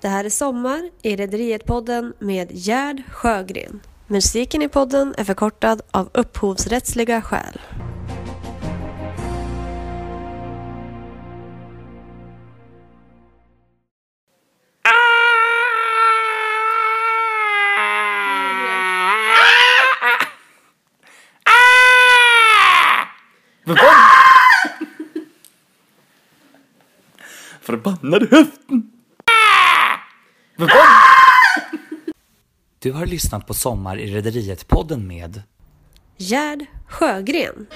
Det här är Sommar i Rederiet-podden med Gerd Sjögren. Musiken i podden är förkortad av upphovsrättsliga skäl. Förbannade höften! Du har lyssnat på Sommar i Rederiet-podden med Gerd Sjögren.